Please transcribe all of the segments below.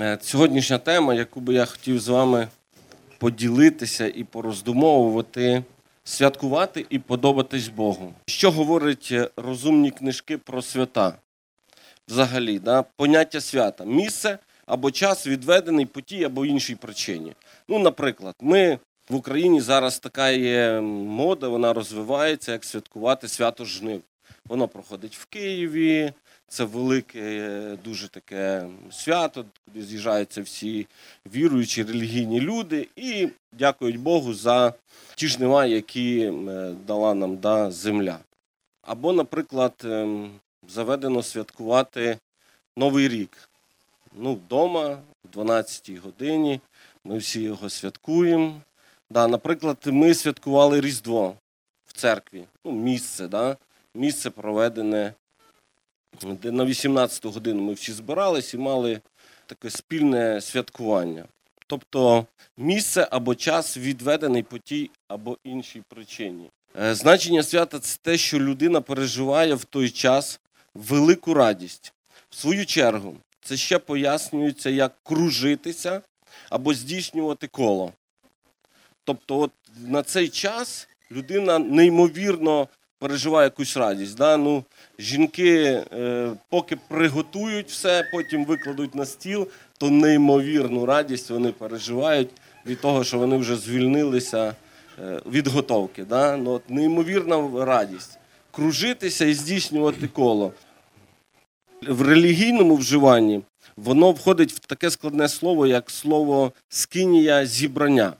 Е, сьогоднішня тема, яку би я хотів з вами поділитися і пороздумовувати, святкувати і подобатись Богу. Що говорять розумні книжки про свята? Взагалі, да? поняття свята, місце або час відведений по тій або іншій причині. Ну, наприклад, ми в Україні зараз така є мода, вона розвивається, як святкувати свято жнив. Воно проходить в Києві. Це велике, дуже таке свято, куди з'їжджаються всі віруючі релігійні люди і дякують Богу за ті жнива, які дала нам да, земля. Або, наприклад, ем, заведено святкувати Новий рік. Ну, Вдома, в 12-й годині, ми всі його святкуємо. Да, Наприклад, ми святкували Різдво в церкві. Ну, Місце, да? Місце проведене, де на 18-ту годину ми всі збирались і мали таке спільне святкування. Тобто місце або час відведений по тій або іншій причині. Е, значення свята це те, що людина переживає в той час велику радість. В свою чергу, це ще пояснюється, як кружитися або здійснювати коло. Тобто, от на цей час людина неймовірно переживає якусь радість. Да? Ну, Жінки, е, поки приготують все, потім викладуть на стіл, то неймовірну радість вони переживають від того, що вони вже звільнилися е, від готовки. Да? Ну, от Неймовірна радість. Кружитися і здійснювати коло. В релігійному вживанні воно входить в таке складне слово, як слово скинія зібрання.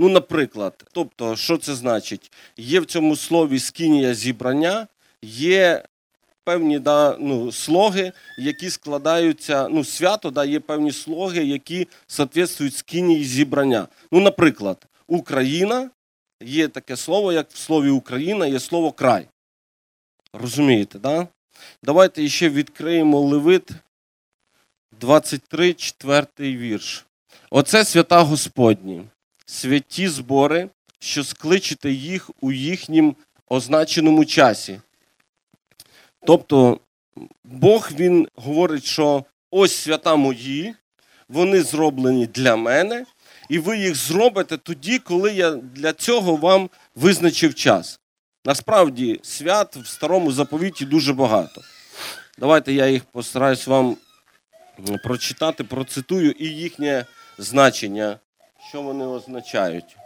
Ну, наприклад, тобто, що це значить? Є в цьому слові скинія зібрання, є певні да, ну, слоги, які складаються, ну, свято, да, є певні слоги, які соответствують скинії зібрання. Ну, наприклад, Україна є таке слово, як в слові Україна є слово край. Розумієте, да? Давайте ще відкриємо Левит 23, 4 вірш. Оце свята Господні святі збори, що скличете їх у їхнім означеному часі. Тобто Бог Він говорить, що ось свята мої, вони зроблені для мене, і ви їх зробите тоді, коли я для цього вам визначив час. Насправді, свят в старому заповіті дуже багато. Давайте я їх постараюсь вам прочитати, процитую і їхнє значення що вони означають?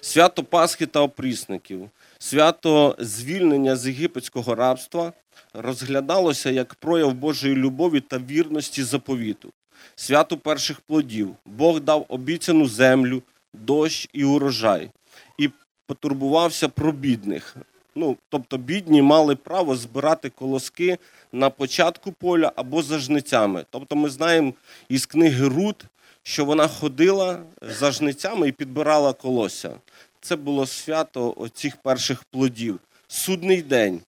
Свято Пасхи та опрісників, свято звільнення з єгипетського рабства розглядалося як прояв Божої любові та вірності заповіту, свято перших плодів. Бог дав обіцяну землю, дощ і урожай, і потурбувався про бідних. Ну, Тобто бідні мали право збирати колоски на початку поля або за жницями. Тобто ми знаємо із книги Рут, що вона ходила за жницями і підбирала колося. Це було свято оцих перших плодів. Судний день.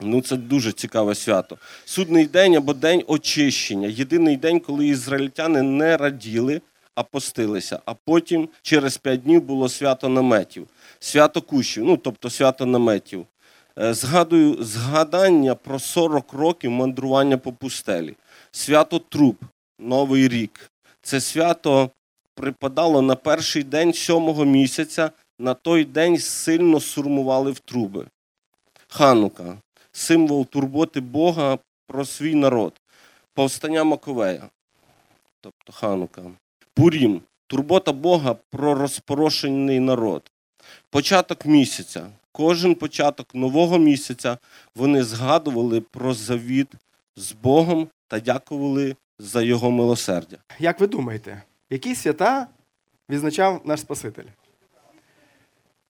Ну, це дуже цікаве свято. Судний день або день очищення. Єдиний день, коли ізраїльтяни не раділи, а постилися. А потім через п'ять днів було свято наметів, свято кущів, ну тобто свято наметів. Е, згадую згадання про 40 років мандрування по пустелі, свято Труб, Новий рік, це свято припадало на перший день сьомого місяця. На той день сильно сурмували в труби. Ханука символ турботи Бога про свій народ, повстання Маковея, тобто Ханука, Пурім турбота Бога про розпорошений народ. Початок місяця. Кожен початок нового місяця вони згадували про завіт з Богом та дякували за його милосердя. Як ви думаєте, які свята відзначав наш Спаситель?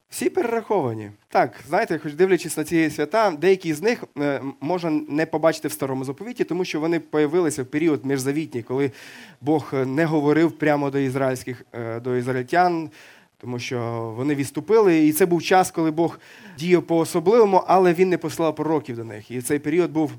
Всі перераховані. Так, знаєте, хоч дивлячись на ці свята, деякі з них е, можна не побачити в старому заповіті, тому що вони появилися в період міжзавітній, коли Бог не говорив прямо до ізраїльських е, до ізраїльтян, тому що вони відступили. І це був час, коли Бог діяв по-особливому, але він не послав пророків до них. І цей період був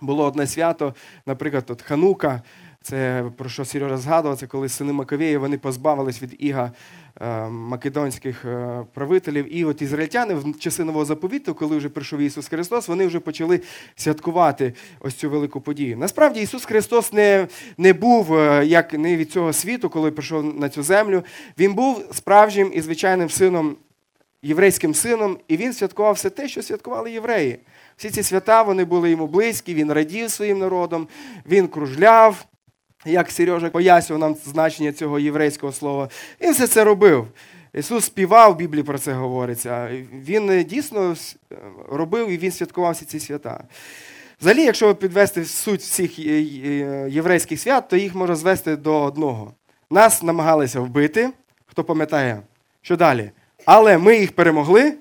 було одне свято, наприклад, от Ханука. Це про що Сережа згадував, це коли сини Маковеї вони позбавились від іга е, македонських е, правителів. І от ізраїльтяни в часи нового заповіту, коли вже прийшов Ісус Христос, вони вже почали святкувати ось цю велику подію. Насправді Ісус Христос не, не був е, як не від цього світу, коли прийшов на цю землю. Він був справжнім і звичайним сином єврейським сином, і він святкував все те, що святкували євреї. Всі ці свята вони були йому близькі, він радів своїм народом, він кружляв, як Сережа пояснював нам значення цього єврейського слова. Він все це робив. Ісус співав, в Біблії про це говориться. Він е, дійсно е, робив і він святкував всі ці свята. Взагалі, якщо підвести суть всіх є- єврейських свят, то їх можна звести до одного. Нас намагалися вбити, хто пам'ятає, що далі. Але ми їх перемогли.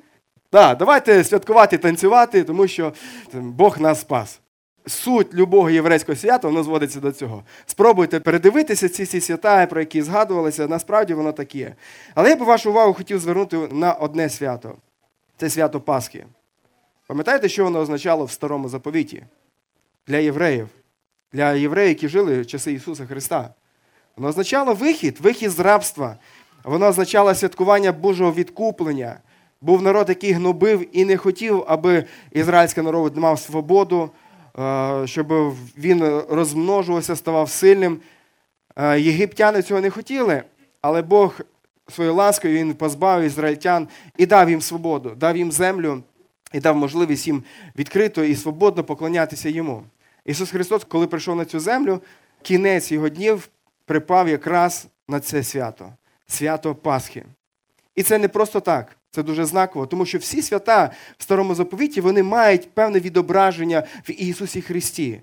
Да, давайте святкувати, танцювати, тому що Бог нас спас. Суть любого єврейського свята воно зводиться до цього. Спробуйте передивитися ці всі свята, про які згадувалися, насправді воно так є. Але я б вашу увагу хотів звернути на одне свято це свято Пасхи. Пам'ятаєте, що воно означало в старому заповіті? Для євреїв, для євреїв, які жили в часи Ісуса Христа. Воно означало вихід, вихід з рабства. Воно означало святкування Божого відкуплення. Був народ, який гнобив і не хотів, аби ізраїльський народ мав свободу, е, щоб він розмножувався, ставав сильним. Е, Єгиптяни цього не хотіли, але Бог своєю ласкою він позбавив ізраїльтян і дав їм свободу, дав їм землю і дав можливість їм відкрито і свободно поклонятися йому. Ісус Христос, коли прийшов на цю землю, кінець його днів припав якраз на це свято свято Пасхи. І це не просто так, це дуже знаково, тому що всі свята в старому заповіті вони мають певне відображення в Ісусі Христі.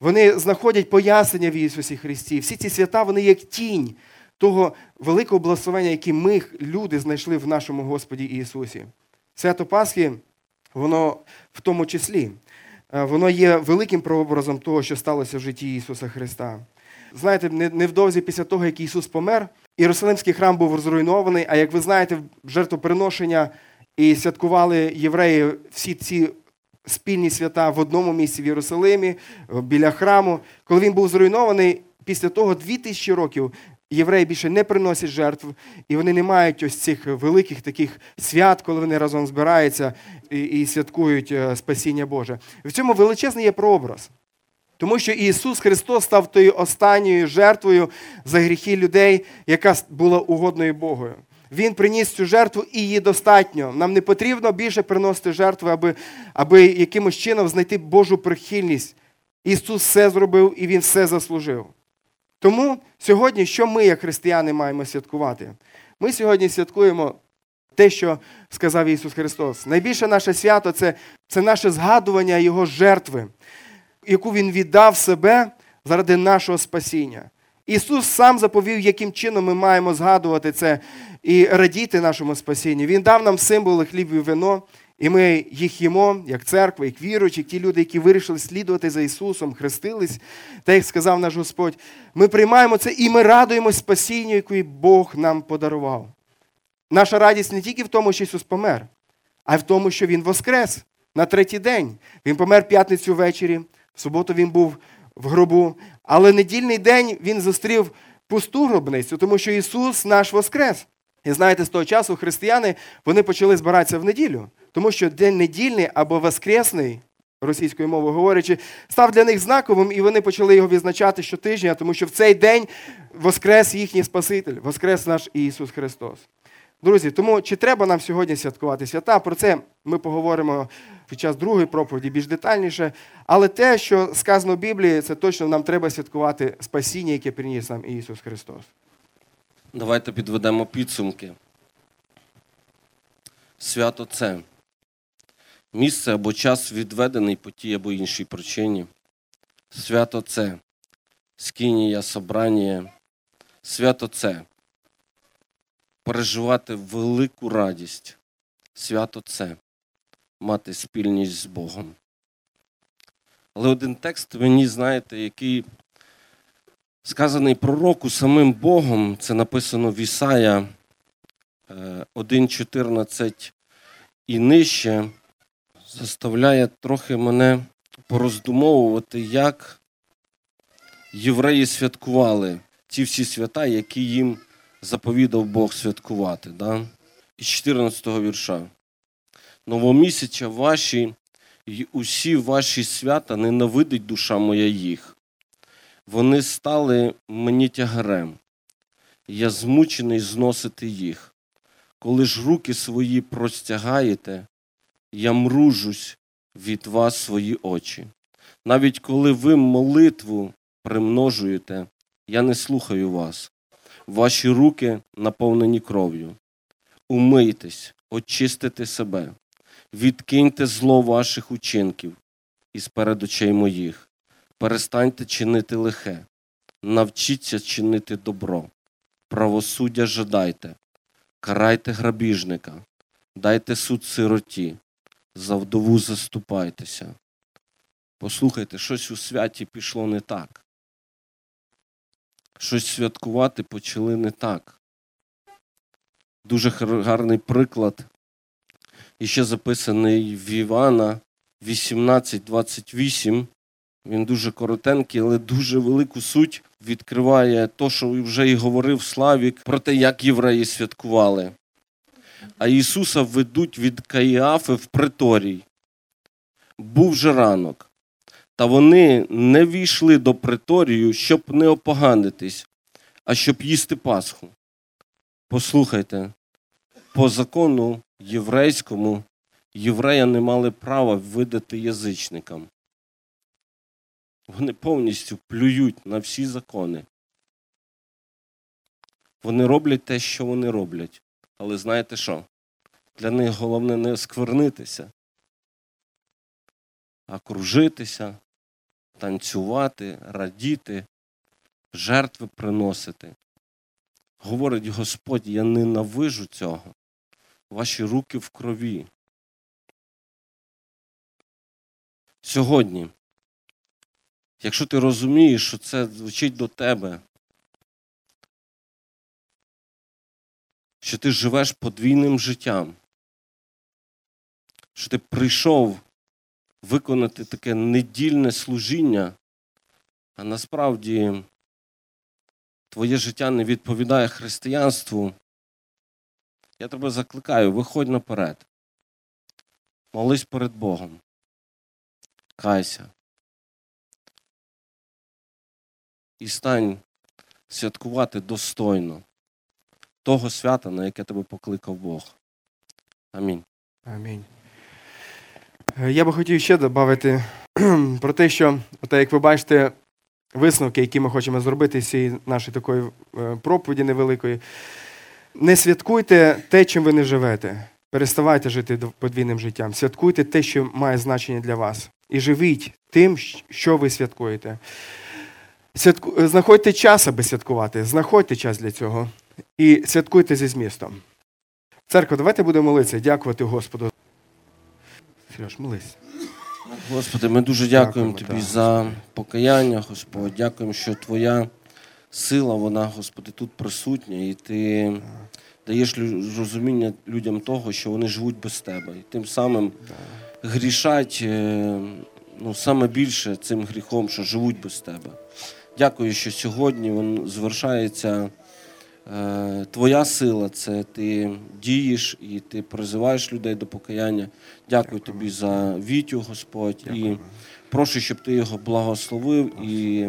Вони знаходять пояснення в Ісусі Христі. Всі ці свята вони як тінь того великого благословення, яке ми, люди, знайшли в нашому Господі Ісусі. Свято Пасхи, воно в тому числі, е, воно є великим прообразом того, що сталося в житті Ісуса Христа. Знаєте, невдовзі після того, як Ісус помер, Єрусалимський храм був зруйнований, а як ви знаєте, жертвоприношення і святкували євреї всі ці спільні свята в одному місці в Єрусалимі, е, біля храму. Коли він був зруйнований, після того 2000 років євреї більше не приносять жертв, і вони не мають ось цих великих таких свят, коли вони разом збираються і, і святкують е, спасіння Боже. В цьому величезний є прообраз. Тому що Ісус Христос став тою останньою жертвою за гріхи людей, яка була угодною Богою. Він приніс цю жертву і її достатньо. Нам не потрібно більше приносити жертви, аби, аби якимось чином знайти Божу прихильність. Ісус все зробив і Він все заслужив. Тому сьогодні, що ми, як християни, маємо святкувати? Ми сьогодні святкуємо те, що сказав Ісус Христос. Найбільше наше свято це, це наше згадування Його жертви яку він віддав себе заради нашого спасіння. Ісус сам заповів, яким чином ми маємо згадувати це і радіти нашому спасінню. Він дав нам символи хліб і вино, і ми їх їмо, як церква, як віруючі, як ті люди, які вирішили слідувати за Ісусом, хрестились, так як сказав наш Господь. Ми приймаємо це і ми радуємось спасінню, яке Бог нам подарував. Наша радість не тільки в тому, що Ісус помер, а й в тому, що Він воскрес на третій день. Він помер п'ятницю ввечері, в суботу він був в гробу, але недільний день він зустрів пусту гробницю, тому що Ісус наш воскрес. І знаєте, з того часу християни вони почали збиратися в неділю, тому що день недільний або воскресний, російською мовою говорячи, став для них знаковим, і вони почали його відзначати щотижня, тому що в цей день воскрес їхній Спаситель, воскрес наш Ісус Христос. Друзі, тому чи треба нам сьогодні святкувати свята? Про це ми поговоримо під час другої проповіді більш детальніше. Але те, що сказано в Біблії, це точно нам треба святкувати спасіння, яке приніс нам Ісус Христос. Давайте підведемо підсумки. Свято це місце або час відведений по тій або іншій причині. Свято це скинія, собрання. Свято це переживати велику радість. Свято це мати спільність з Богом. Але один текст мені, знаєте, який сказаний пророку самим Богом, це написано в Ісая е, 1.14 і нижче, заставляє трохи мене пороздумовувати, як євреї святкували ті всі свята, які їм заповідав Бог святкувати. Да? Із 14 вірша. Новомісяця ваші й усі ваші свята ненавидить душа моя їх. Вони стали мені тягарем. Я змучений зносити їх. Коли ж руки свої простягаєте, я мружусь від вас свої очі. Навіть коли ви молитву примножуєте, я не слухаю вас. Ваші руки наповнені кров'ю. Умийтесь, очистите себе, відкиньте зло ваших учинків із перед очей моїх. Перестаньте чинити лихе, навчіться чинити добро, правосуддя жадайте, карайте грабіжника, дайте суд сироті, за вдову заступайтеся. Послухайте, щось у святі пішло не так. Щось святкувати почали не так. Дуже гарний приклад. І ще записаний в Івана 18.28. Він дуже коротенький, але дуже велику суть відкриває то, що вже і говорив Славік про те, як євреї святкували. А Ісуса ведуть від Каїафи в приторій. Був же ранок. Та вони не війшли до приторію, щоб не опоганитись, а щоб їсти Пасху. Послухайте, по закону єврейському єврея не мали права видати язичникам. Вони повністю плюють на всі закони. Вони роблять те, що вони роблять. Але знаєте що? Для них головне не сквернитися, а кружитися, танцювати, радіти, жертви приносити. Говорить Господь, я ненавижу цього. Ваші руки в крові. Сьогодні, якщо ти розумієш, що це звучить до тебе, що ти живеш подвійним життям, що ти прийшов виконати таке недільне служіння, а насправді твоє життя не відповідає християнству, я тебе закликаю, виходь наперед. Молись перед Богом. Кайся. І стань святкувати достойно того свята, на яке тебе покликав Бог. Амінь. Амінь. Е, Я би хотів ще додати про те, що, от як ви бачите, висновки, які ми хочемо зробити з цієї нашої такої е, проповіді невеликої. Не святкуйте те, чим ви не живете. Переставайте жити подвійним життям. Святкуйте те, що має значення для вас. І живіть тим, що ви святкуєте. Святку... е, Знаходьте час, аби святкувати. Знаходьте час для цього. І святкуйте зі змістом. Церква, давайте будемо молитися, дякувати Господу. Сереж, молись. Господи, ми дуже дякуємо Дякуємо, Тобі да, за покаяння, Господь. Дякуємо, що Твоя сила, вона, Господи, тут присутня, і Ти даєш розуміння людям того, що вони живуть без Тебе. І тим самим грішать е, ну, саме більше цим гріхом, що живуть без Тебе. Дякую, що сьогодні він звершається. Е, Твоя сила це ти дієш і ти призиваєш людей до покаяння. Дякую тобі за Вітю, Господь, і прошу, щоб ти його благословив і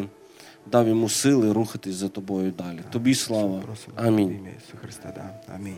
дав йому сили рухатись за тобою далі. Тобі слава. Амінь. Христа. Амінь.